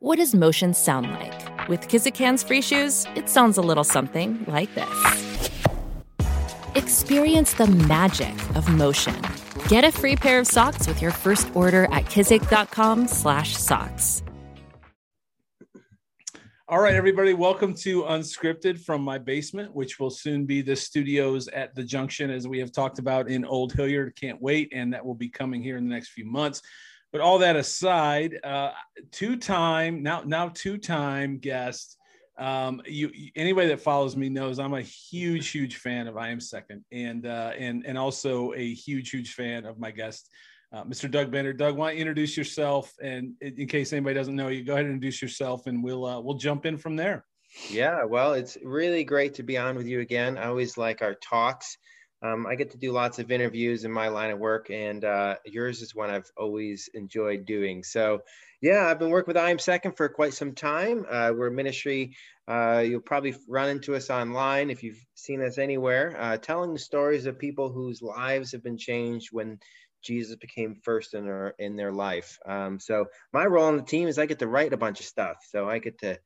What does motion sound like? With Kizik hands free shoes, it sounds a little something like this. Experience the magic of motion. Get a free pair of socks with your first order at kizik.com/socks. All right, everybody, welcome to Unscripted from my basement, which will soon be the studios at the Junction, as we have talked about in Old Hilliard. Can't wait, and that will be coming here in the next few months. But all that aside, uh, two-time now now two-time guest. Um, you anybody that follows me knows I'm a huge huge fan of I Am Second, and uh, and and also a huge huge fan of my guest. Uh, Mr. Doug Bender. Doug, why don't you introduce yourself? And in case anybody doesn't know you, go ahead and introduce yourself, and we'll uh, we'll jump in from there. Yeah, well, it's really great to be on with you again. I always like our talks. Um, I get to do lots of interviews in my line of work, and uh, yours is one I've always enjoyed doing. So, yeah, I've been working with I Am Second for quite some time. Uh, we're a ministry. Uh, you'll probably run into us online if you've seen us anywhere, uh, telling the stories of people whose lives have been changed when Jesus became first in their in their life. Um, so, my role on the team is I get to write a bunch of stuff. So I get to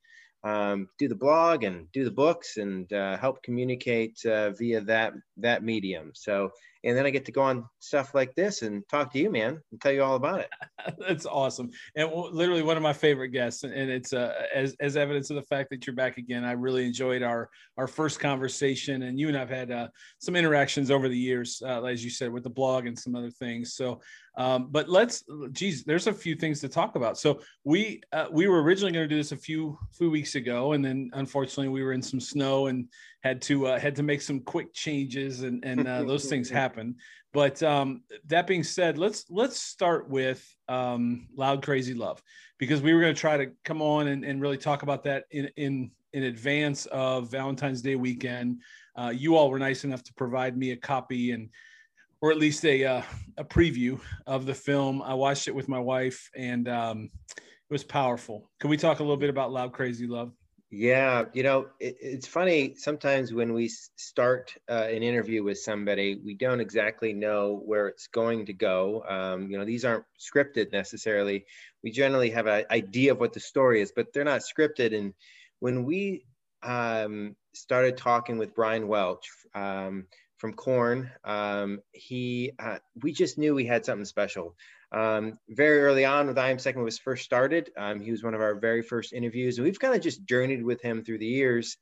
um, do the blog and do the books and uh, help communicate uh, via that that medium. So, and then I get to go on stuff like this and talk to you, man, and tell you all about it. That's awesome, and literally one of my favorite guests, and it's uh, as as evidence of the fact that you're back again. I really enjoyed our our first conversation, and you and I've had uh, some interactions over the years, uh, as you said, with the blog and some other things. So um, but let's, geez, there's a few things to talk about. So we uh, we were originally going to do this a few few weeks ago, and then unfortunately we were in some snow and had to uh, had to make some quick changes, and and uh, those things happen. But um, that being said, let's let's start with um, "Loud Krazy Love" because we were going to try to come on and, and really talk about that in in in advance of Valentine's Day weekend. Uh, you all were nice enough to provide me a copy and or at least a uh, a preview of the film. I watched it with my wife, and um, it was powerful. Can we talk a little bit about Loud Krazy Love? Yeah, you know, it, it's funny sometimes when we start uh, an interview with somebody, we don't exactly know where it's going to go. Um, you know, these aren't scripted necessarily. We generally have an idea of what the story is, but they're not scripted. And when we um, started talking with Brian Welch, um, from Korn, Um, he, uh, we just knew we had something special. Um, very early on, with I Am Second was first started, um, he was one of our very first interviews, and we've kind of just journeyed with him through the years.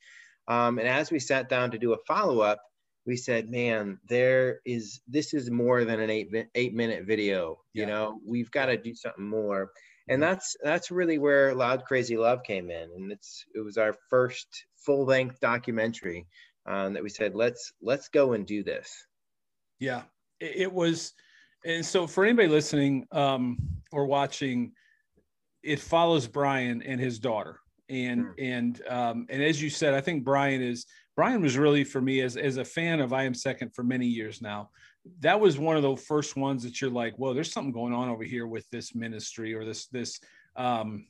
Um, and as we sat down to do a follow up, we said, "Man, there is this is more than an eight eight minute video. You yeah. know, we've got to do something more." And that's that's really where Loud Krazy Love came in, and it's it was our first full length documentary um, that we said let's let's go and do this yeah it, it was and so for anybody listening um, or watching it follows brian and his daughter. And mm. and um, and as you said i think brian is brian was really for me as as a fan of i am second for many years now that was one of the first ones that you're like well there's something going on over here with this ministry or this this um,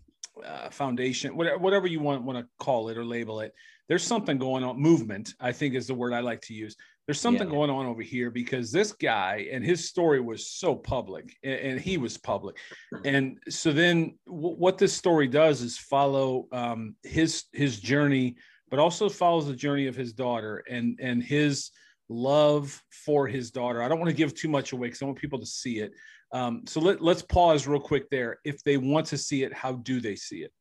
uh, foundation whatever, whatever you want want to call it or label it. There's something going on movement i think is the word i like to use there's something yeah. going on over here because this guy and his story was so public and, and he was public. And so then w- what this story does is follow um, his his journey but also follows the journey of his daughter and and his love for his daughter. I don't want to give too much away because i want people to see it. Um, so let, let's pause real quick there. If they want to see it how do they see it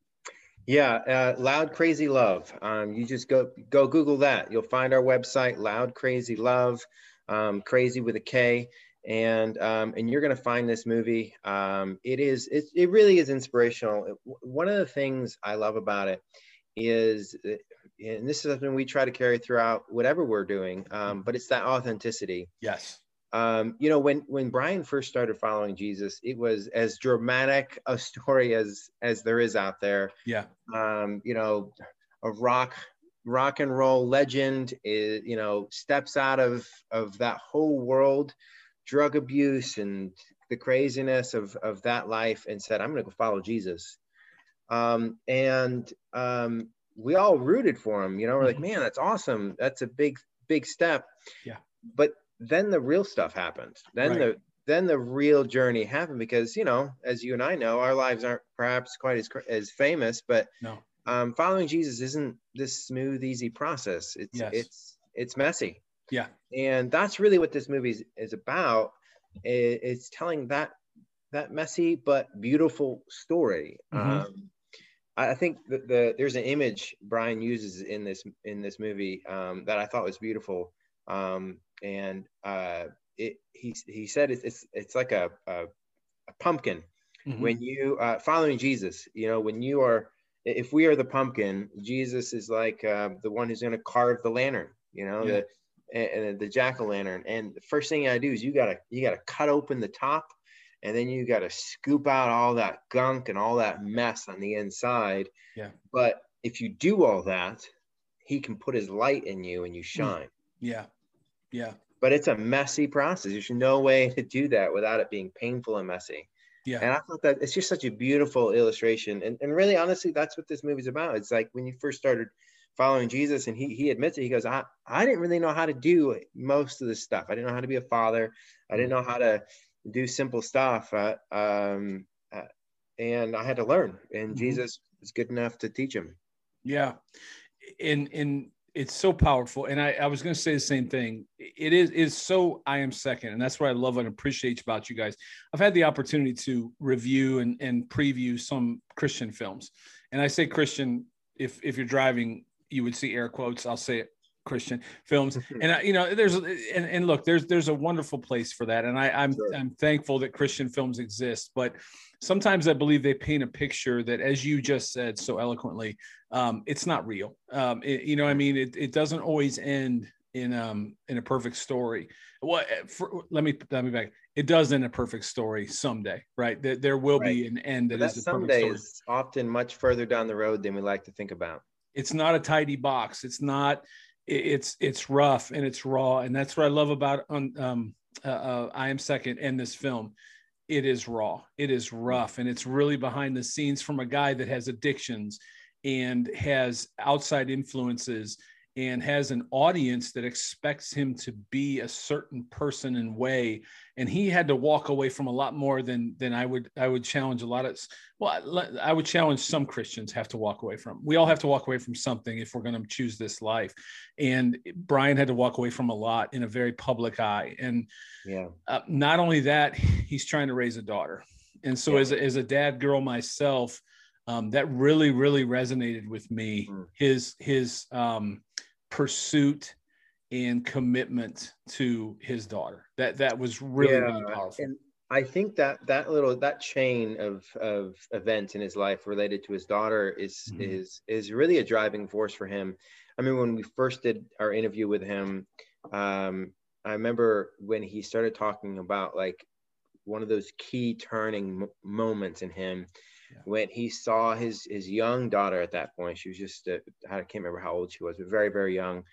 yeah, uh, Loud Krazy Love. Um, you just go go Google that. You'll find our website, Loud Krazy Love, um, crazy with a K, and um, and you're gonna find this movie. Um, it is it, it really is inspirational. One of the things I love about it is, uh, and this is something we try to carry throughout whatever we're doing, um, but it's that authenticity. Yes um, you know, when when Brian first started following Jesus, it was as dramatic a story as as there is out there. Yeah. Um, you know, a rock rock and roll legend is you know steps out of of that whole world, drug abuse and the craziness of of that life, and said, "I'm going to go follow Jesus." Um, and um, we all rooted for him. You know, we're like, mm-hmm. "Man, that's awesome! That's a big big step." Yeah. But then the real stuff happened. Then right. the then the real journey happened because you know as you and i know our lives aren't perhaps quite as as famous but no um, following jesus isn't this smooth easy process it's Yes. it's it's messy yeah and that's really what this movie is, is about it's telling that that messy but beautiful story Mhm. um, I think that the there's an image Brian uses in this in this movie um, that I thought was beautiful, um, and uh, it he he said it's it's, it's like a, a, a pumpkin Mhm. when you uh, following Jesus. You know when you are if we are the pumpkin, Jesus is like uh, the one who's going to carve the lantern. You know Yeah. the and, and the jack o' lantern. And the first thing you gotta do is you gotta you gotta cut open the top, and then you gotta scoop out all that gunk and all that mess on the inside. Yeah. But if you do all that, he can put his light in you Hmm. and you shine. yeah yeah But it's a messy process. There's no way to do that without it being painful and messy. yeah And I thought that it's just such a beautiful illustration. And, and really, honestly, that's what this movie's about. It's like when you first started following Jesus, and he, he admits it, he goes, I, I didn't really know how to do most of this stuff. I didn't know how to be a father. I didn't know how to do simple stuff. Uh, um, uh, and I had to learn. And Mhm. Jesus was good enough to teach him. Yeah. And and it's so powerful. And I, I was gonna say the same thing. It is is so I am second. And that's what I love and appreciate about you guys. I've had the opportunity to review and, and preview some Christian films. And I say Christian, if if you're driving, you would see air quotes. I'll say it Christian films. And I, you know, there's and, and look, there's there's a wonderful place for that. And I, I'm Sure. I'm thankful that Christian films exist, but sometimes I believe they paint a picture that, as you just said so eloquently, um, it's not real. Um, it- you know, what I mean, it, it doesn't always end in um in a perfect story. Well, for, let me let me back. It does end a perfect story someday, right? There, there will be an end that is that a perfect someday is often much further down the road than we like to think about. it's not a tidy box it's not it's it's rough and it's raw. And that's what i love about on um uh, uh, i am second in this film. It is raw. It is rough. And it's really behind the scenes from a guy that has addictions and has outside influences and has an audience that expects him to be a certain person and way and he had to walk away from a lot more than than i would i would challenge a lot of well I- would challenge some christians have to walk away from we all have to walk away from something if we're going to choose this life and brian had to walk away from a lot in a very public eye and Yeah. uh, not only that he's trying to raise a daughter and so Yeah. as, a, as a dad girl myself um, that really really resonated with me Mm. his his um, pursuit and commitment to his daughter that that was really really powerful And I think that that little that chain of of events in his life related to his daughter is Mhm. is is really a driving force for him. I mean, when we first did our interview with him, um, I remember when he started talking about like one of those key turning mo- moments in him Yeah. when he saw his his young daughter at that point. She was just uh, I can't remember how old she was, but very very young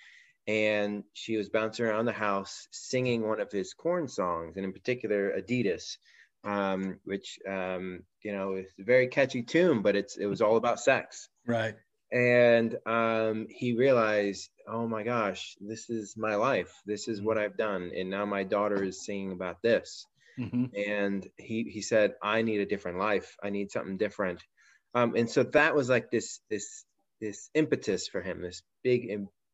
and she was bouncing around the house singing one of his Korn songs, and in particular Adidas, um, which um, you know is a very catchy tune, but it's it was all about sex. right And um, he realized, oh my gosh, this is my life. This is what I've done, and now my daughter is singing about this. Mhm. And he he said, I need a different life. I need something different. Um, and so that was like this this this impetus for him, this big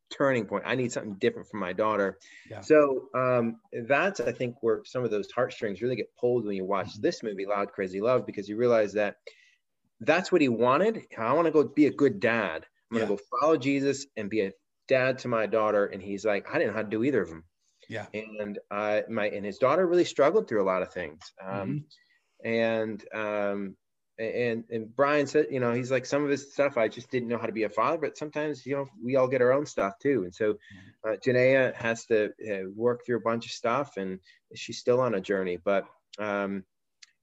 turning point. I need something different for my daughter. Yeah. So um, that's I think where some of those heartstrings really get pulled when you watch Mhm. this movie, Loud Krazy Love, because you realize that that's what he wanted. I want to go be a good dad. I'm gonna go follow Jesus and be a dad to my daughter. And he's like, I didn't know how to do either of them yeah and uh, my and his daughter really struggled through a lot of things. Um, Mm-hmm. And um, and and Brian said, you know, he's like some of his stuff I just didn't know how to be a father, but sometimes you know we all get our own stuff too. And so Mm-hmm. uh, Jennea has to uh, work through a bunch of stuff, and she's still on a journey. But um,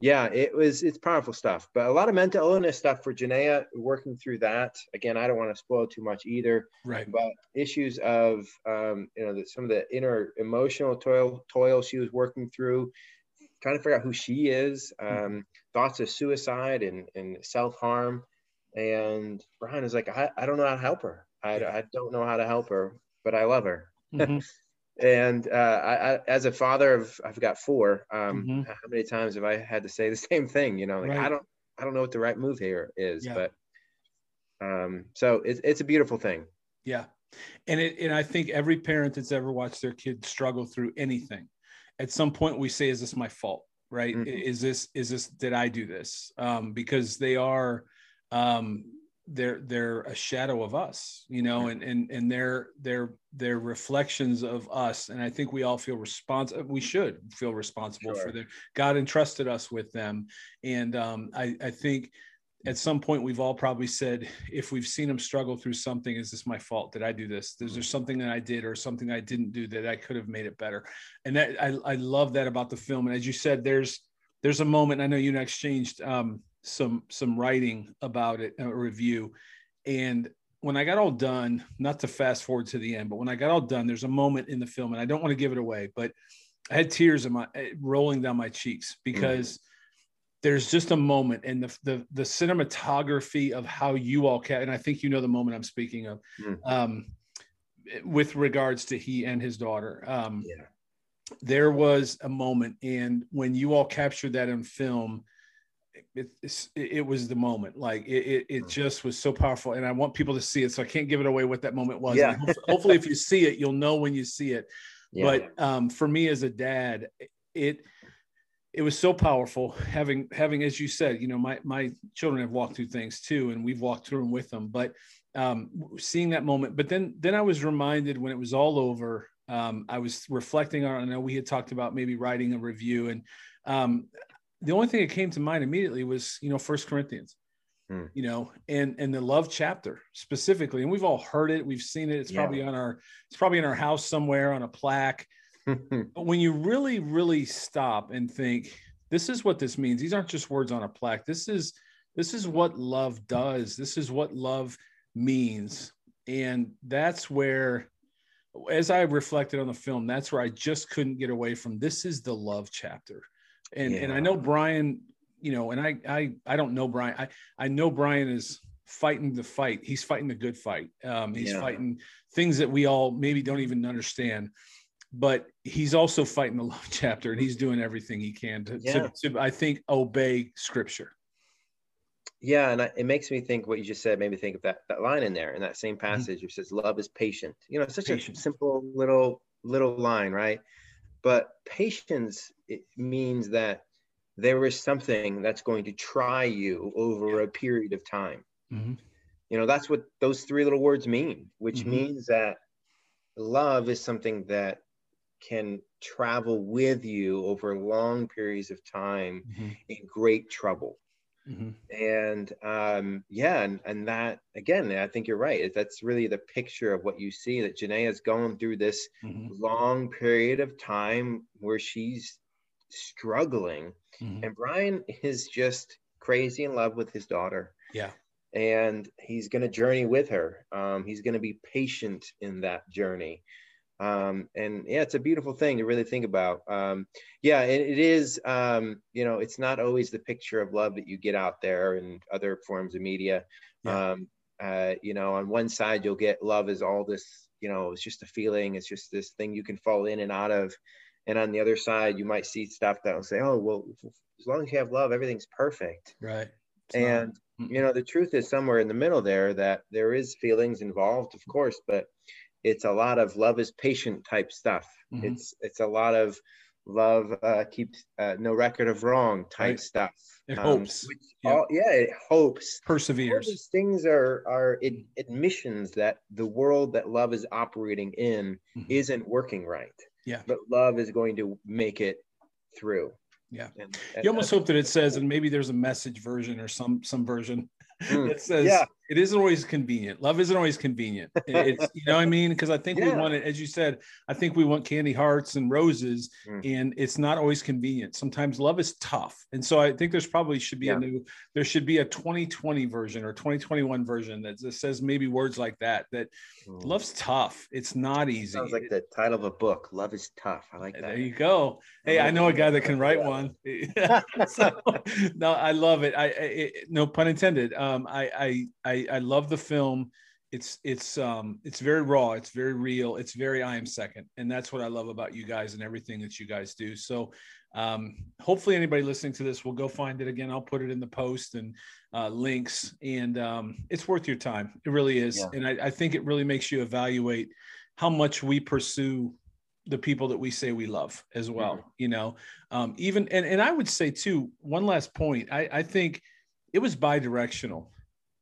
yeah, it was it's powerful stuff. But a lot of mental illness stuff for Jennea, working through that. Again, I don't want to spoil too much either right but issues of um, you know the, some of the inner emotional toil toil she was working through trying to figure out who she is um, thoughts of suicide and, and self-harm and brian is like I, I don't know how to help her I, Yeah. I don't know how to help her but i love her Mhm. and uh, I, I, as a father of I've got four. Um, Mhm. How many times have I had to say the same thing? You know, like Right. I don't I don't know what the right move here is, Yeah. but um, so it's it's a beautiful thing. Yeah. And it and I think every parent that's ever watched their kid struggle through anything, at some point we say, is this my fault? Right? Mhm. Is this is this did I do this? Um, because they are um they're they're a shadow of us, you know, and and and they're they're they're reflections of us. And I think we all feel responsible. We should feel responsible for Sure. them. God entrusted us with them. And um I, I think at some point we've all probably said if we've seen them struggle through something is this my fault did i do this is there something that i did or something i didn't do that i could have made it better and that i, I love that about the film and as you said there's there's a moment i know you and I exchanged um, some some writing about it a review and when i got all done not to fast forward to the end but when i got all done there's a moment in the film and i don't want to give it away but i had tears in my eh, rolling down my cheeks because there's just a moment and the, the the cinematography of how you all can and i think you know the moment i'm speaking of Mm. um with regards to he and his daughter um Yeah. there was a moment and when you all captured that in film it, it's, it was the moment like it, it, it Mm. just was so powerful and i want people to see it so i can't give it away what that moment was Yeah. Hopefully, hopefully if you see it you'll know when you see it Yeah. but um, for me as a dad it it was so powerful having having as you said you know my my children have walked through things too and we've walked through them with them but um, seeing that moment but then then i was reminded when it was all over um, i was reflecting on i know we had talked about maybe writing a review and um, the only thing that came to mind immediately was you know first corinthians Hmm. you know and and the love chapter specifically and we've all heard it we've seen it it's Yeah. probably on our it's probably in our house somewhere on a plaque but when you really, really stop and think, this is what this means. These aren't just words on a plaque. This is this is what love does. This is what love means. And that's where, as I reflected on the film, that's where I just couldn't get away from this is the love chapter. And and I know Brian, you know, and I I I don't know Brian. I I know Brian is fighting the fight. He's fighting the good fight. Um, he's Yeah. fighting things that we all maybe don't even understand but he's also fighting the love chapter and he's doing everything he can to, Yeah. to, to i think obey scripture Yeah, and I, it makes me think what you just said made me think of that that line in there in that same Mm-hmm. passage which says love is patient. You know, it's such Patient. a simple little little line, right? But patience it means that there is something that's going to try you over a period of time. You know, that's what those three little words mean, which Mhm. means that love is something that can travel with you over long periods of time in great trouble Mhm. and um, yeah, and, and that again, I think you're right. That's really the picture of what you see that Jennea is going through this Mhm. long period of time where she's struggling, Mhm. and Brian is just crazy in love with his daughter, yeah and he's going to journey with her. Um, he's going to be patient in that journey. Um, and yeah, it's a beautiful thing to really think about. Um, yeah, it, it is. Um, you know, it's not always the picture of love that you get out there in other forms of media. Yeah. Um, uh, you know, on one side you'll get love is all this. You know, it's just a feeling. It's just this thing you can fall in and out of. And on the other side, you might see stuff that will say, "Oh, well, as long as you have love, everything's perfect." right It's and Mm-mm. you know the truth is somewhere in the middle there that there is feelings involved of course but it's a lot of love is patient type stuff Mhm. it's it's a lot of love uh, keeps uh, no record of wrong type Right. stuff It Um, hopes. Yeah. all, yeah it hopes all perseveres these things are are ad- admissions that the world that love is operating in Mhm. isn't working right Yeah. but love is going to make it through Yeah. and, you almost hope that it says and maybe there's a message version or some some version Mm. that says Yeah. It isn't always convenient love isn't always convenient it's you know what i mean because i think we want it as you said i think we want candy hearts and roses Mm. and it's not always convenient sometimes love is tough and so i think there's probably should be Yeah. a new there should be a 2020 version or 2021 version that just says maybe words like that that Mm. love's tough it's not easy Sounds like the title of a book. Love is tough. I like that. there you go. Hey, I know a guy that can write one. so, no, I love it. I, I it, no pun intended. Um, I, I I I love the film, it's it's um it's very raw. It's very real. It's very i am second. And that's what i love about you guys and everything that you guys do. So um hopefully anybody listening to this will go find it again. I'll put it in the post and uh, links. And um it's worth your time. It really is. Yeah. and I, I think it really makes you evaluate how much we pursue the people that we say we love as well mm-hmm. you know? Um even and, and i would say too one last point. I i think it was bi-directional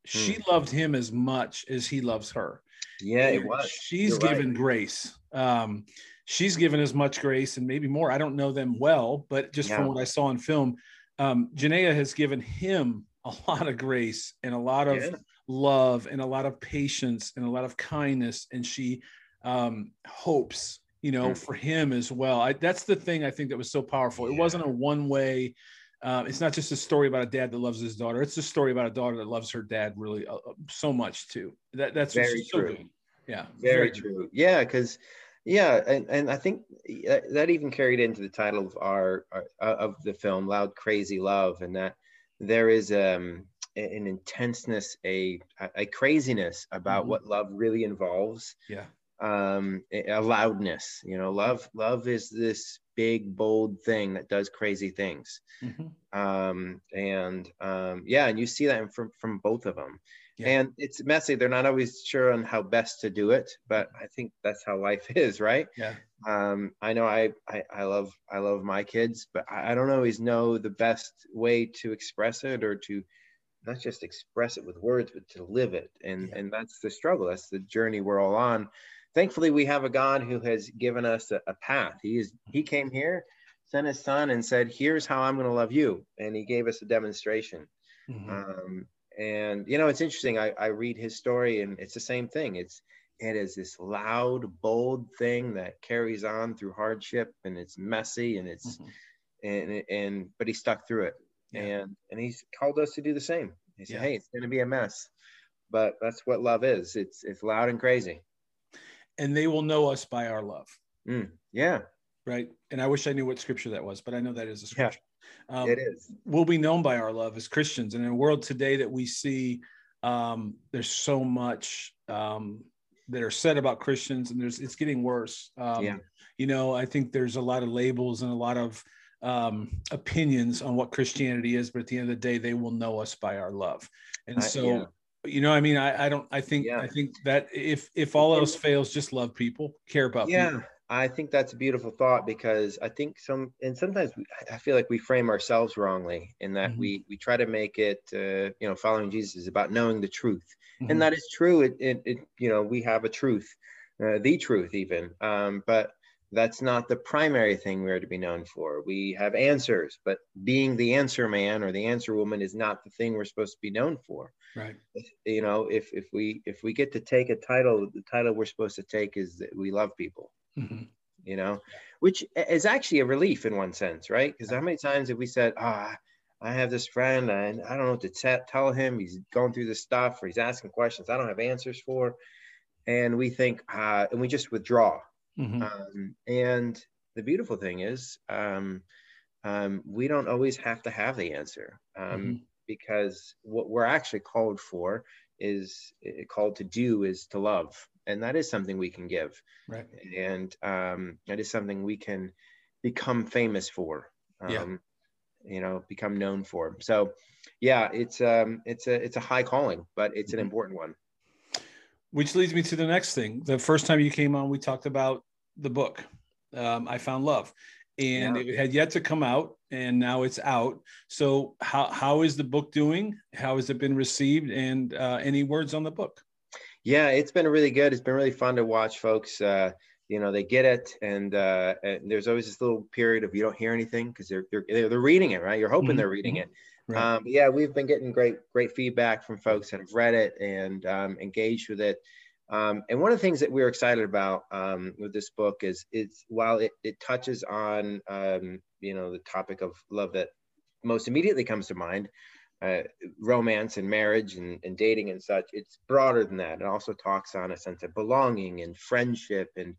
she hmm. loved him as much as he loves her. Yeah, it was. She's You're given right. grace. Um, she's given as much grace and maybe more. I don't know them well, but just yeah. from what I saw in film, um, Jennea has given him a lot of grace and a lot of yeah. love and a lot of patience and a lot of kindness. And she um, hopes, you know, mm. for him as well. I, that's the thing I think that was so powerful. Yeah. It wasn't a one way um, it's not just a story about a dad that loves his daughter. It's a story about a daughter that loves her dad really uh, uh so much too. That that's very true. Good. Yeah, very, very true. Yeah, because yeah, and, and I think that even carried into the title of our, our uh, of the film, "Loud Krazy Love," and that there is um, an intenseness, a a craziness about mm-hmm. what love really involves. Yeah, um, a loudness. You know, love love is this big bold thing that does crazy things. Mm-hmm. um, and um, yeah and you see that from from both of them. Yeah. and it's messy. They're not always sure on how best to do it but i think that's how life is right? Yeah. Um, i know I, I, I love i love my kids but I, I don't always know the best way to express it or to not just express it with words but to live it. And yeah. and that's the struggle. That's the journey we're all on thankfully we have a God who has given us a, a path. He is he came here, sent his son, and said, "Here's how I'm going to love you," and he gave us a demonstration. Mm-hmm. Um, and you know, it's interesting. I, I read his story, and it's the same thing. It's it is this loud, bold thing that carries on through hardship, and it's messy, and it's mm-hmm. and and but he stuck through it, yeah. and and he's called us to do the same. He said, yeah. "Hey, it's going to be a mess." But that's what love is. It's it's loud and crazy and they will know us by our love. Mm, yeah. Right. And I wish I knew what scripture that was, but I know that is a scripture. Yeah, um, it is. We'll be known by our love as Christians. And in a world today that we see, um, there's so much um, that are said about Christians, and there's it's getting worse. Um, yeah. You know, I think there's a lot of labels and a lot of um, opinions on what Christianity is, but at the end of the day, they will know us by our love. And so, yeah you know i mean i, I don't i think yeah. i think that if if all else fails just love people care about yeah people. i think that's a beautiful thought because i think some and sometimes we, i feel like we frame ourselves wrongly in that mm-hmm. we we try to make it uh, you know following jesus is about knowing the truth mm-hmm. and that is true it, it, it, you know we have a truth uh, the truth even um, but that's not the primary thing we're to be known for. We have answers, but being the answer man or the answer woman is not the thing we're supposed to be known for. Right. You know, if if we if we get to take a title, the title we're supposed to take is that we love people. Mm-hmm. You know, which is actually a relief in one sense, right? Because how many times have we said, "Ah, I have this friend, and I don't know what to t- tell him. He's going through this stuff, or he's asking questions I don't have answers for," and we think, ah, and we just withdraw Mm-hmm. Um, and the beautiful thing is, um, um, we don't always have to have the answer um, mm-hmm. because what we're actually called for is eh, called to do is to love, and that is something we can give, right? And um, that is something we can become famous for. yeah. You know, become known for. So, yeah, it's um, it's a it's a high calling, but it's an mm-hmm. important one which leads me to the next thing. The first time you came on, we talked about the book. Um, I found love, and yeah. it had yet to come out, and now it's out. So how how is the book doing? How has it been received? And uh, any words on the book? Yeah, it's been really good. It's been really fun to watch folks. Uh, you know, they get it, and, uh, and there's always this little period of you don't hear anything because they're, they're they're reading it, right? You're hoping mm-hmm. they're reading mm-hmm. it. Right. Um, yeah, we've been getting great great feedback from folks that have read it and um, engaged with it. Um, and one of the things that we're excited about um, with this book is it's while it, it touches on um, you know the topic of love that most immediately comes to mind, uh, romance and marriage and, and dating and such. It's broader than that. It also talks on a sense of belonging and friendship and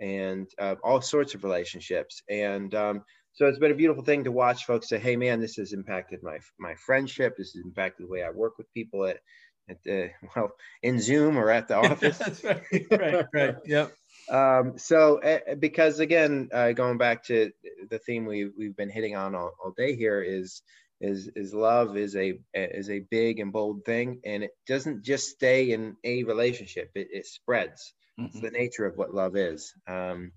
and uh, all sorts of relationships. And um, so it's been a beautiful thing to watch folks say, "Hey, man, this has impacted my my friendship. This has impacted the way I work with people." It, at the well in Zoom or at the office. That's right, right, right. Yep. Um, so uh, because again, uh, going back to the theme we we've been hitting on all, all day here is is is love is a is a big and bold thing, and it doesn't just stay in a relationship; it, it spreads. Mm-hmm. It's the nature of what love is. Um,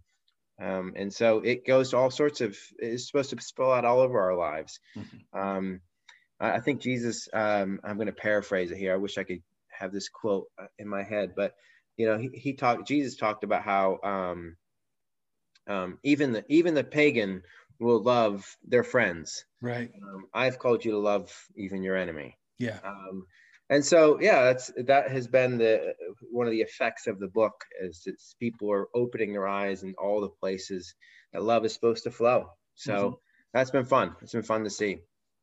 um, and so it goes to all sorts of it's supposed to spill out all over our lives mm-hmm. um, I, think jesus um, i'm going to paraphrase it here. I wish i could have this quote uh, in my head but you know he, he talked jesus talked about how um, um, even the even the pagan will love their friends. Right. Um, i've called you to love even your enemy. Yeah. And so yeah that's that has been the one of the effects of the book is that people are opening their eyes in all the places that love is supposed to flow. So mm-hmm. that's been fun. It's been fun to see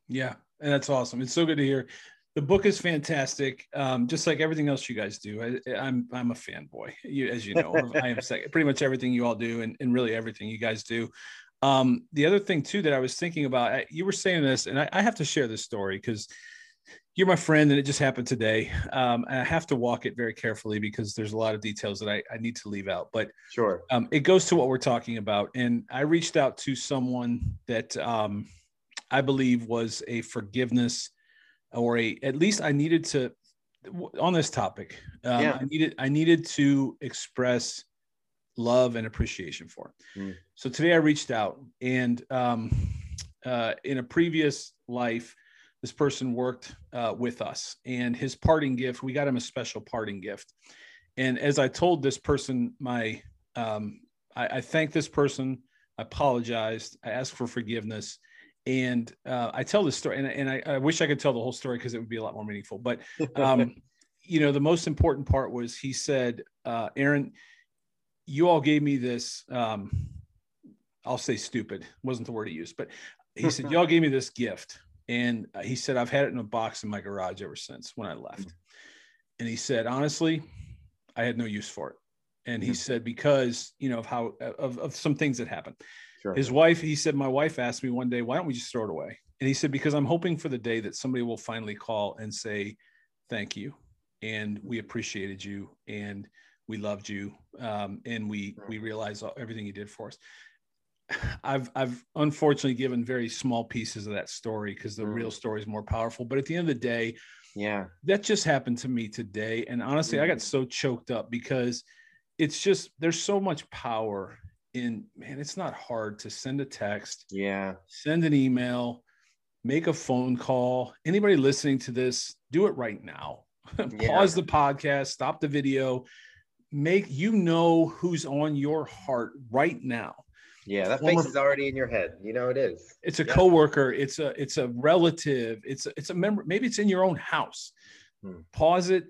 yeah and that's awesome. It's so good to hear. The book is fantastic um, just like everything else you guys do. I, am I'm, I'm a fanboy you, as you know. I am pretty much everything you all do and, and really everything you guys do. Um, the other thing too that i was thinking about you were saying this and i, I have to share this story because you're my friend and it just happened today. Um, and i have to walk it very carefully because there's a lot of details that i, I need to leave out. But sure. um, it goes to what we're talking about. And i reached out to someone that um, i believe was a forgiveness or a at least i needed to on this topic um, yeah. i needed i needed to express love and appreciation for mm. so today i reached out and um, uh, in a previous life this person worked uh, with us and his parting gift we got him a special parting gift and as i told this person my um, I, I thanked this person i apologized i asked for forgiveness and uh, i tell this story and, and I, I, wish i could tell the whole story because it would be a lot more meaningful but um, you know the most important part was he said uh, aaron you all gave me this um, i'll say stupid wasn't the word he used but he said y'all gave me this gift and he said, I've had it in a box in my garage ever since when I left. And he said, honestly, I had no use for it. And he mm-hmm. said, because, you know, of how, of, of some things that happened. Sure. His wife, he said, my wife asked me one day, why don't we just throw it away? And he said, because I'm hoping for the day that somebody will finally call and say, thank you. And we appreciated you and we loved you. Um, and we, we realized everything you did for us. I've I've unfortunately given very small pieces of that story because the mm. real story is more powerful. But at the end of the day, yeah, that just happened to me today. And honestly, mm. I got so choked up because it's just there's so much power in man, it's not hard to send a text, yeah, send an email, make a phone call. Anybody listening to this, do it right now. Yeah. Pause the podcast, stop the video, make you know who's on your heart right now yeah, that face is already in your head. You know it is. It's a yeah. coworker. It's a it's a relative. It's a, it's a member. Maybe it's in your own house. Hmm. Pause it,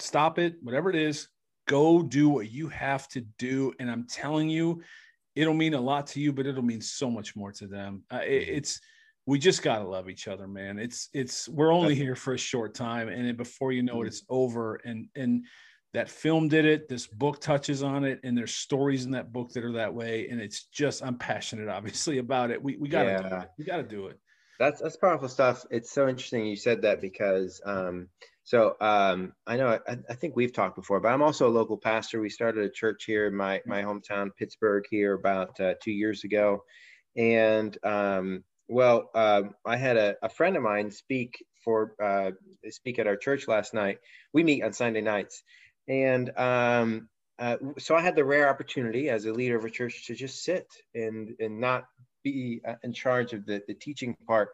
stop it, whatever it is. Go do what you have to do, and I'm telling you, it'll mean a lot to you, but it'll mean so much more to them. Uh, it, hmm. it's we just gotta love each other, man. It's it's we're only here for a short time, and before you know it, hmm. it's over. And and that film did it this book touches on it and there's stories in that book that are that way and it's just i'm passionate obviously about it we, we gotta yeah. do it we gotta do it that's that's powerful stuff it's so interesting you said that because um so um i know I, I think we've talked before but i'm also a local pastor we started a church here in my my hometown pittsburgh here about uh, two years ago and um well um, i had a, a friend of mine speak for uh, speak at our church last night we meet on sunday nights and um, uh, so I had the rare opportunity as a leader of a church to just sit and and not be uh, in charge of the, the teaching part.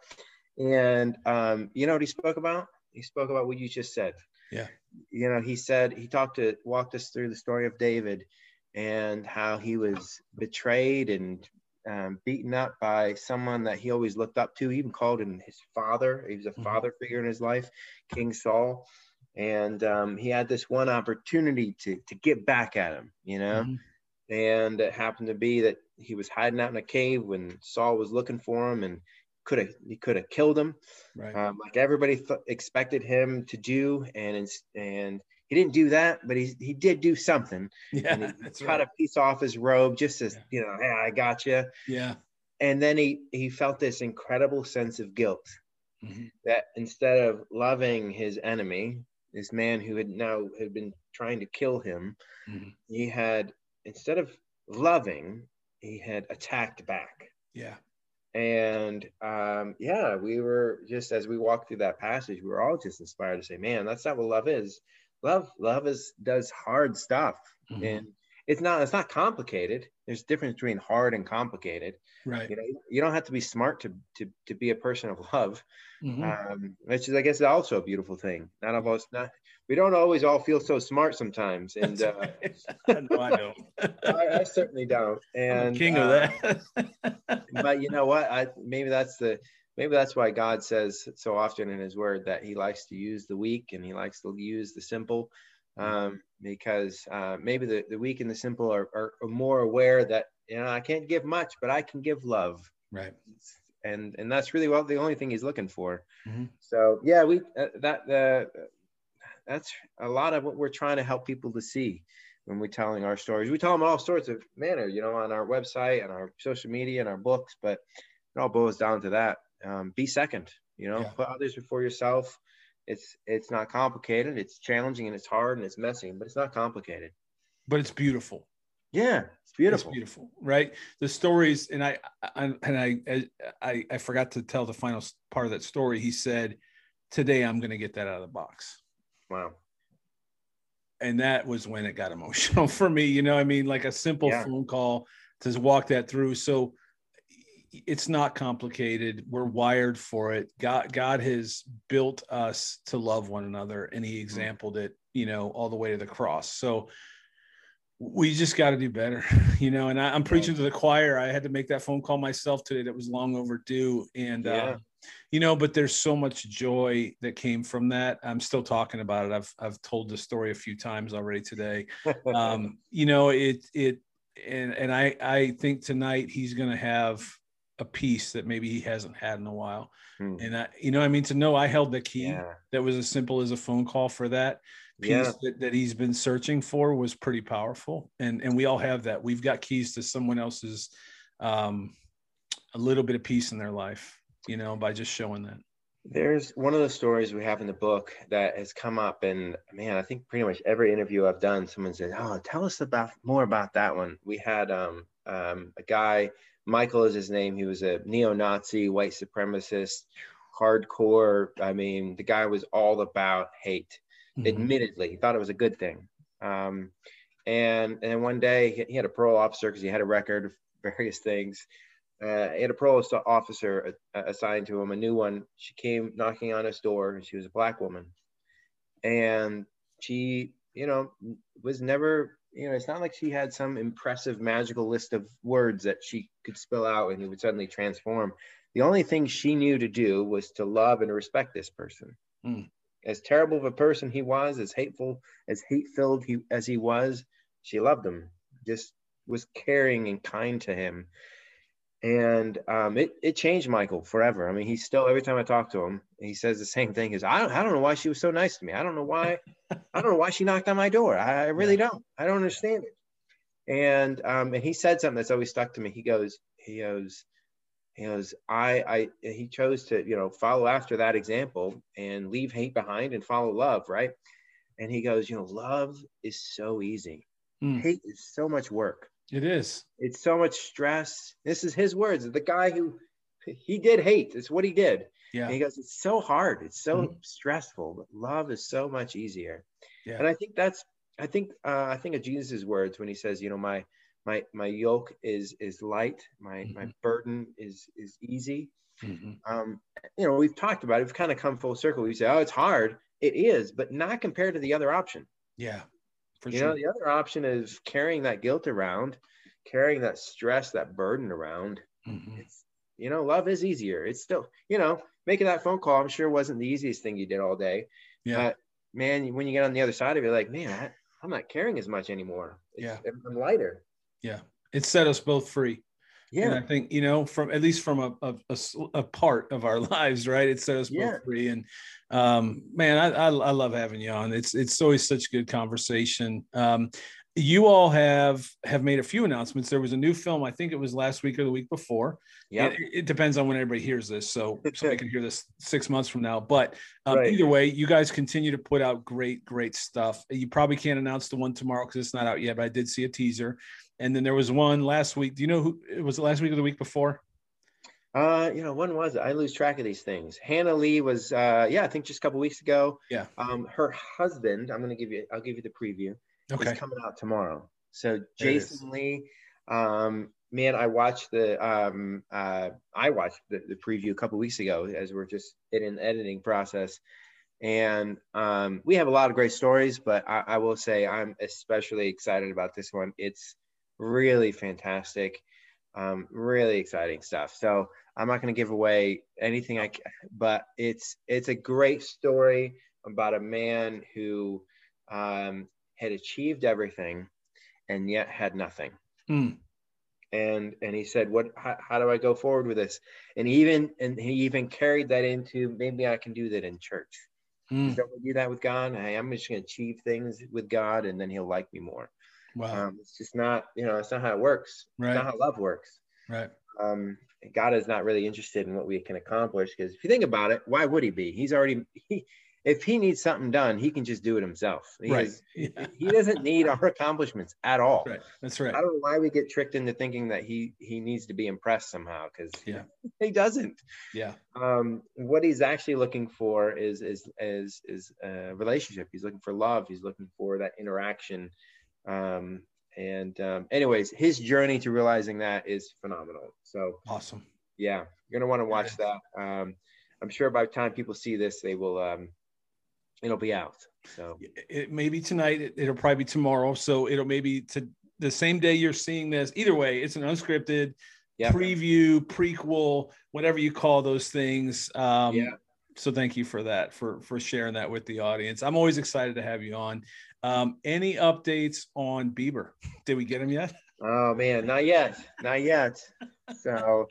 And um, you know what he spoke about? He spoke about what you just said. Yeah. You know, he said he talked to walked us through the story of David and how he was betrayed and um, beaten up by someone that he always looked up to. He even called him his father. He was a mm-hmm. father figure in his life, King Saul and um, he had this one opportunity to to get back at him, you know. Mm-hmm. And it happened to be that he was hiding out in a cave when Saul was looking for him, and could have he could have killed him, right. um, like everybody th- expected him to do, and and he didn't do that, but he he did do something. Yeah, and he cut right. a piece off his robe just as yeah. you know, hey, I got you. Yeah. And then he he felt this incredible sense of guilt mm-hmm. that instead of loving his enemy this man who had now had been trying to kill him, mm-hmm. he had instead of loving, he had attacked back. Yeah. And um, yeah, we were just as we walked through that passage, we were all just inspired to say, "Man, that's not what love is. Love, love is does hard stuff, mm-hmm. and it's not it's not complicated. There's a difference between hard and complicated. Right. You know, you don't have to be smart to to to be a person of love. Mm-hmm. Um, which is, I guess, also a beautiful thing. Not of us, not we don't always all feel so smart sometimes, and uh, no, I don't. I, I, certainly don't. And king of uh, that. but you know what? I maybe that's the maybe that's why God says so often in His Word that He likes to use the weak and He likes to use the simple um, because uh, maybe the, the weak and the simple are, are, are, more aware that you know I can't give much, but I can give love. Right. And and that's really well the only thing he's looking for. Mm-hmm. So yeah, we uh, that uh, that's a lot of what we're trying to help people to see when we're telling our stories. We tell them all sorts of manner, you know, on our website and our social media and our books, but it all boils down to that. Um, be second, you know, yeah. put others before yourself it's it's not complicated. It's challenging and it's hard and it's messy, but it's not complicated. But it's beautiful. Yeah, it's beautiful. It's beautiful, right? The stories, and I, I and I, I, I forgot to tell the final part of that story. He said, "Today I'm going to get that out of the box." Wow. And that was when it got emotional for me. You know, I mean, like a simple yeah. phone call to walk that through. So it's not complicated. We're wired for it. God, God has built us to love one another, and He mm-hmm. exampled it, you know, all the way to the cross. So we just got to do better, you know. And I, am preaching to the choir. I had to make that phone call myself today. That was long overdue, and uh, yeah. uh, you know, but there's so much joy that came from that. I'm still talking about it. I've I've told the story a few times already today. Um, you know, it it and and I I think tonight he's going to have a piece that maybe he hasn't had in a while. Hmm. And I, you know, I mean, to know I held the key yeah. that was as simple as a phone call for that piece yeah. that, that he's been searching for was pretty powerful. And and we all have that. We've got keys to someone else's um, a little bit of peace in their life, you know, by just showing that. There's one of the stories we have in the book that has come up, and man, I think pretty much every interview I've done, someone said, "Oh, tell us about more about that one." We had um, um, a guy Michael is his name. He was a neo-Nazi, white supremacist, hardcore. I mean, the guy was all about hate. Mm-hmm. Admittedly, he thought it was a good thing. Um, and and one day he had a parole officer because he had a record of various things. Uh, he had a parole officer assigned to him, a new one. She came knocking on his door, and she was a black woman, and she, you know, was never you know, it's not like she had some impressive magical list of words that she could spill out and he would suddenly transform. The only thing she knew to do was to love and respect this person. Mm. As terrible of a person he was, as hateful, as hate filled he as he was, she loved him. Just was caring and kind to him. And um, it, it changed Michael forever. I mean, he's still every time I talk to him, he says the same thing. Is I don't I don't know why she was so nice to me. I don't know why I don't know why she knocked on my door. I, I really don't. I don't understand it. And um, and he said something that's always stuck to me. He goes, he goes, he goes, I, I, he chose to, you know, follow after that example and leave hate behind and follow love, right? And he goes, you know, love is so easy. Mm. Hate is so much work. It is. It's so much stress. This is his words. The guy who he did hate. It's what he did. Yeah. And he goes, it's so hard. It's so mm-hmm. stressful. But love is so much easier. Yeah. And I think that's I think uh, I think of Jesus's words when he says, you know, my my my yoke is is light, my mm-hmm. my burden is is easy. Mm-hmm. Um, you know, we've talked about it. We've kind of come full circle. We say, oh, it's hard. It is, but not compared to the other option. Yeah. For you sure. know, the other option is carrying that guilt around, carrying that stress, that burden around. Mm-hmm. It's you know, love is easier. It's still, you know, making that phone call, I'm sure wasn't the easiest thing you did all day. Yeah. But man, when you get on the other side of it, like, man, I, am not caring as much anymore. It's, yeah. I'm lighter. Yeah. It set us both free. Yeah. And I think, you know, from at least from a, a, a, part of our lives, right. It set us both yeah. free. And um, man, I, I, I, love having you on. It's, it's always such good conversation. Um, you all have have made a few announcements. There was a new film, I think it was last week or the week before. Yeah, it, it, depends on when everybody hears this. So somebody can hear this six months from now. But um, Right. either way, you guys continue to put out great, great stuff. You probably can't announce the one tomorrow because it's not out yet. But I did see a teaser, and then there was one last week. Do you know who it was? The last week or the week before? Uh, you know, when was it? I lose track of these things. Hannah Lee was, uh, yeah, I think just a couple weeks ago. Yeah. Um, her husband, I'm gonna give you, I'll give you the preview. Okay. Is coming out tomorrow. So There it is. Jason Lee, um, man, I watched the, um, uh, I watched the, the preview a couple weeks ago as we're just in an editing process, and um, we have a lot of great stories. But I, I will say I'm especially excited about this one. It's really fantastic, um, really exciting stuff. So I'm not going to give away anything I can, but it's it's a great story about a man who um, had achieved everything and yet had nothing. Hmm. And and he said, "What? How, how do I go forward with this?" And even and he even carried that into maybe I can do that in church. Hmm. Don't we do that with God? Hey, I'm just going to achieve things with God, and then He'll like me more. Wow. Um, it's just not, you know, it's not how it works. It's Right. not how love works right. um, God is not really interested in what we can accomplish because if you think about it, why would he be? He's already he, if he needs something done, he can just do it himself. He, Right. is- Yeah. he doesn't need our accomplishments at all. Right. That's right. I don't know why we get tricked into thinking that he he needs to be impressed somehow because Yeah. he doesn't. Yeah. Um, what he's actually looking for is is is is a relationship. He's looking for love. He's looking for that interaction. Um, and um, anyways, his journey to realizing that is phenomenal. So Awesome. yeah, you're gonna want to watch that. Um, I'm sure by the time people see this, they will. Um, it'll be out. So it may be tonight it, it'll probably be tomorrow so it'll maybe to the same day you're seeing this either way it's an unscripted yeah, preview prequel whatever you call those things um Yeah. so thank you for that for for sharing that with the audience i'm always excited to have you on um any updates on bieber did we get him yet Oh man, not yet, not yet. So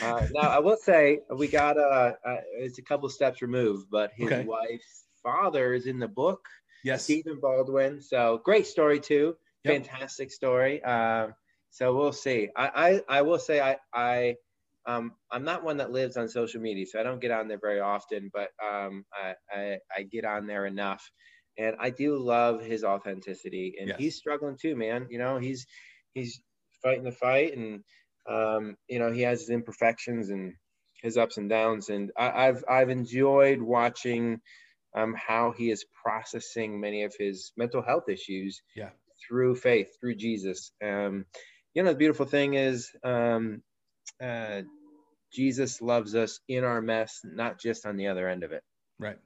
uh, now I will say we got uh, uh it's a couple steps removed, but his Okay. wife's father is in the book, yes Stephen Baldwin. So great story too, Yep. fantastic story. Um, so we'll see. I I, I will say I I. Um, I'm not one that lives on social media, so I don't get on there very often, but um, I, I, I get on there enough. And I do love his authenticity. And Yes. he's struggling too, man. You know, he's he's fighting the fight and um, you know he has his imperfections and his ups and downs and I, i've i've enjoyed watching um, how he is processing many of his mental health issues Yeah. through faith through jesus um, you know the beautiful thing is um, uh, jesus loves us in our mess not just on the other end of it right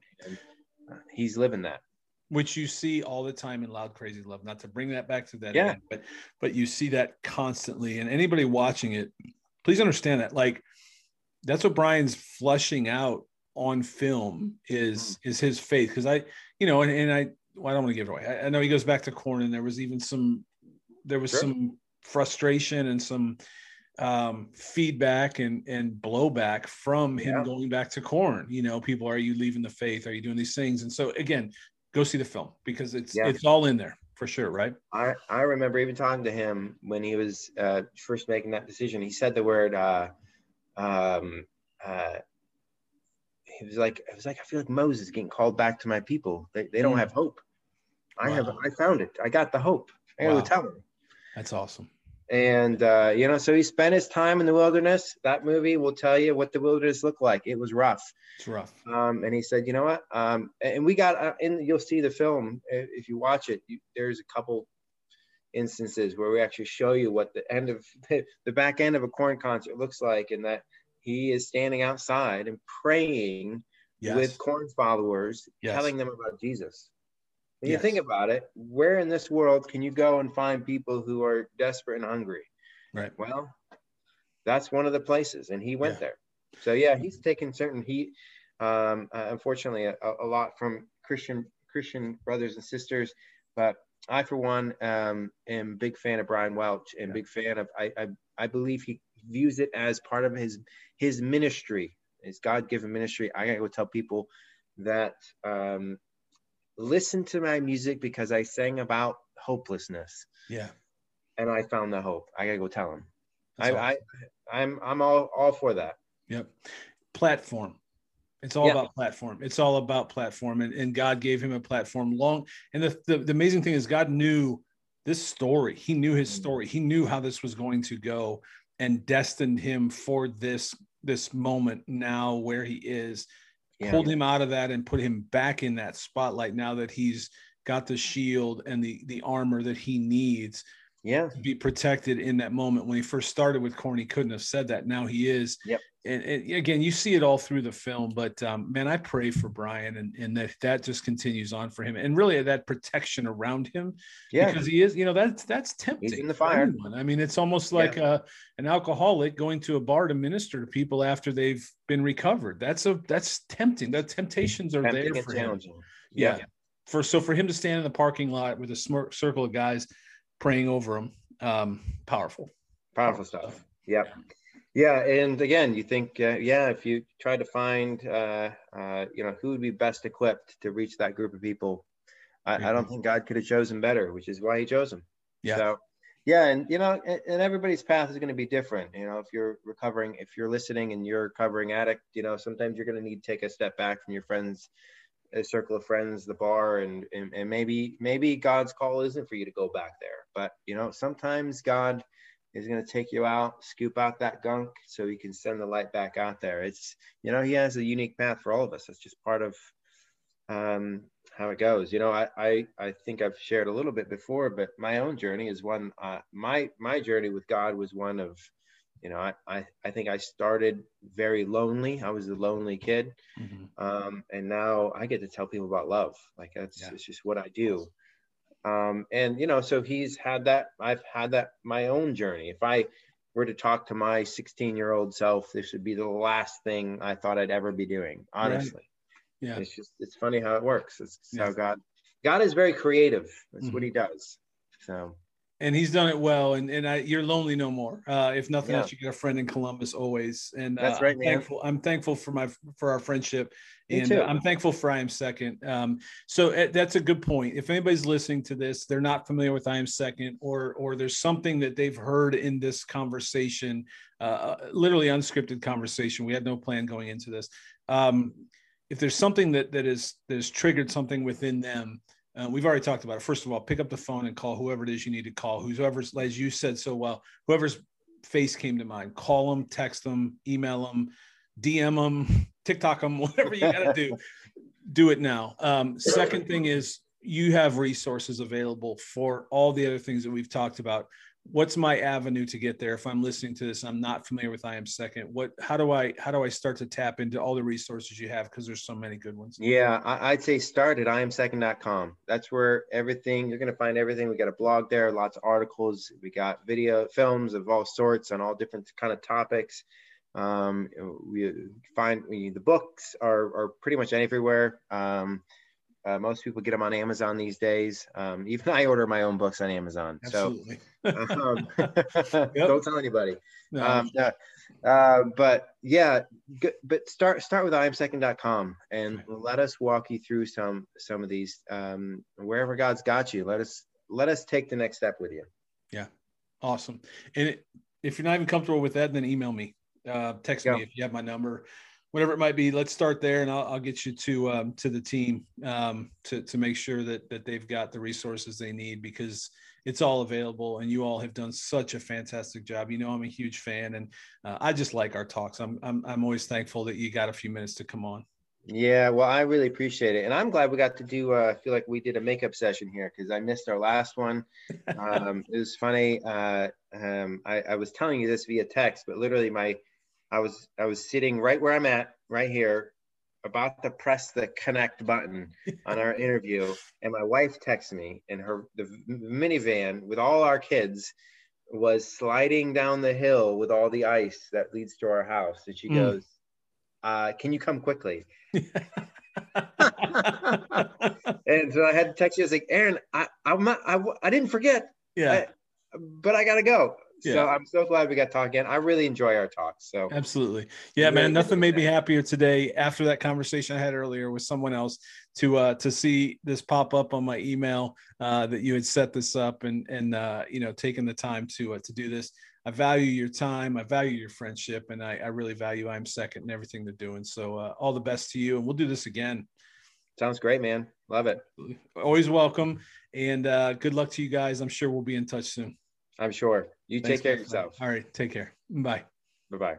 uh, he's living that which you see all the time in Loud Krazy Love not to bring that back to that Yeah. again, but but you see that constantly and anybody watching it please understand that like that's what brian's flushing out on film is is his faith because i you know and, and i well, i don't want to give it away I, I know he goes back to Korn and there was even some there was Sure. some frustration and some um, feedback and and blowback from him Yeah. going back to Korn you know people are you leaving the faith are you doing these things and so again go see the film because it's Yeah. it's all in there for sure right I, I remember even talking to him when he was uh, first making that decision. He said the word, uh, um, uh, he was like, it was like, I feel like Moses getting called back to my people. They, they don't Mm. have hope. I have, I found it. I got the hope. I got Wow. to tell him. that's awesome And, uh, you know, so he spent his time in the wilderness. That movie will tell you what the wilderness looked like. It was rough. it's rough Um, and he said, you know what? Um, and we got, uh, in, you'll see the film if you watch it. You, there's a couple instances where we actually show you what the end of the back end of a Korn concert looks like, and that he is standing outside and praying yes with Korn followers, Yes. telling them about Jesus. When Yes. you think about it, where in this world can you go and find people who are desperate and hungry? right Well, that's one of the places, and he went Yeah. there. So yeah, he's taken certain heat. Um, uh, unfortunately, a, a lot from Christian Christian brothers and sisters, but I, for one, um, am a big fan of Brian Welch and Yeah. big fan of. I, I I believe he views it as part of his his ministry, his God given ministry. I gotta go tell people that um, listen to my music because I sang about hopelessness. Yeah. And I found the hope. I gotta go tell him. I, That's I, I'm I'm all all for that. Yep. Platform. It's all Yeah. about platform. It's all about platform. And, and God gave him a platform long. And the, the, the amazing thing is God knew this story. He knew his Mm. story. He knew how this was going to go and destined him for this this moment now where he is. Yeah. Pulled him out of that and put him back in that spotlight now that he's got the shield and the the armor that he needs Yeah. be protected in that moment. When he first started with Corny, couldn't have said that. Now he is. Yep. And, and again, you see it all through the film. But um, man, I pray for Brian and, and that that just continues on for him, and really that protection around him Yeah. because he is. You know, that's that's tempting. in the fire. I mean, it's almost like uh, an alcoholic going to a bar to minister to people after they've been recovered. That's a that's tempting. The temptations are Tempting there for him. challenging. Yeah. For so for him to stand in the parking lot with a smir- circle of guys praying over them. um, powerful. Powerful stuff. Yep. Yeah, and again, you think, uh, yeah, if you try to find, uh, uh, you know, who would be best equipped to reach that group of people, I, I don't think God could have chosen better, which is why He chose him. Yeah. So, yeah, and you know, and, and everybody's path is going to be different. You know, if you're recovering, if you're listening and you're a recovering addict, you know, sometimes you're going to need to take a step back from your friends, a circle of friends, the bar, and, and and maybe maybe God's call isn't for you to go back there, but you know, sometimes God is going to take you out, scoop out that gunk so he can send the light back out there. It's, you know, he has a unique path for all of us. That's just part of um, how it goes. You know, I, I, I think I've shared a little bit before, but my own journey is one, uh, my, my journey with God was one of, you know, I, I, I think I started very lonely. I was a lonely kid. Um, and now I get to tell people about love. Like that's, Yeah. it's just what I do um, and you know so he's had that i've had that my own journey if i were to talk to my 16 year old self this would be the last thing i thought i'd ever be doing honestly Yeah. it's just it's funny how it works it's Yeah. how god god is very creative that's what Mhm. he does so And he's done it well. And, and I, you're lonely no more. Uh, if nothing Yeah. else, you got a friend in Columbus always. And uh, That's right, I'm man. thankful. I'm thankful for my, for our friendship. Me and too. uh, I'm thankful for I am second. Um, so uh, that's a good point. If anybody's listening to this, they're not familiar with I am second, or or there's something that they've heard in this conversation, uh, literally unscripted conversation. We had no plan going into this. Um, if there's something that that is that has triggered something within them, uh, we've already talked about it. First of all, pick up the phone and call whoever it is you need to call. Whoever's, as you said so well, whoever's face came to mind. Call them, text them, email them, DM them, TikTok them, whatever you got to do. do it now. Um, second thing is you have resources available for all the other things that we've talked about. What's my avenue to get there? If I'm listening to this, I'm not familiar with I am second. What? How do I? How do I start to tap into all the resources you have? Because there's so many good ones. yeah i'd say start at iamsecond.com that's where everything you're going to find everything we got a blog there lots of articles we got video films of all sorts on all different kind of topics um, we find we, the books are, are pretty much everywhere um, uh, most people get them on amazon these days um, even i order my own books on amazon Absolutely. so um, don't tell anybody No, um, no, uh, but yeah, g- but start start with imsecond.com and let us walk you through some some of these um, wherever God's got you. Let us let us take the next step with you. Yeah, awesome. And it, if you're not even comfortable with that, then email me, uh, text Yeah. me if you have my number, whatever it might be. Let's start there, and I'll, I'll get you to um, to the team um, to to make sure that that they've got the resources they need because it's all available. And you all have done such a fantastic job. You know, I'm a huge fan, and uh, I just like our talks. I'm I'm I'm always thankful that you got a few minutes to come on. Yeah, well, I really appreciate it, and I'm glad we got to do. Uh, I feel like we did a makeup session here because I missed our last one. Um, it was funny. Uh, um, I, I was telling you this via text, but literally, my I was I was sitting right where I'm at, right here, about to press the connect button on our interview, and my wife texts me, and her the minivan with all our kids was sliding down the hill with all the ice that leads to our house, and she Mm. goes, uh, "Can you come quickly?" and so I had to text you. I was like, Aaron, I, I'm not, I, I didn't forget, yeah. but I gotta go. Yeah. So I'm so glad we got talking. I really enjoy our talks. So absolutely. Yeah, man. Nothing made me happier today after that conversation I had earlier with someone else to uh to see this pop up on my email uh that you had set this up and and uh you know taking the time to uh, to do this. I value your time. I value your friendship, and I, I really value I'm second and everything they're doing. So uh, all the best to you, and we'll do this again. Sounds great, man. Love it. Always welcome, and uh, good luck to you guys. I'm sure we'll be in touch soon. I'm sure. You Thanks, take care of yourself. All right, take care. Bye. Bye bye.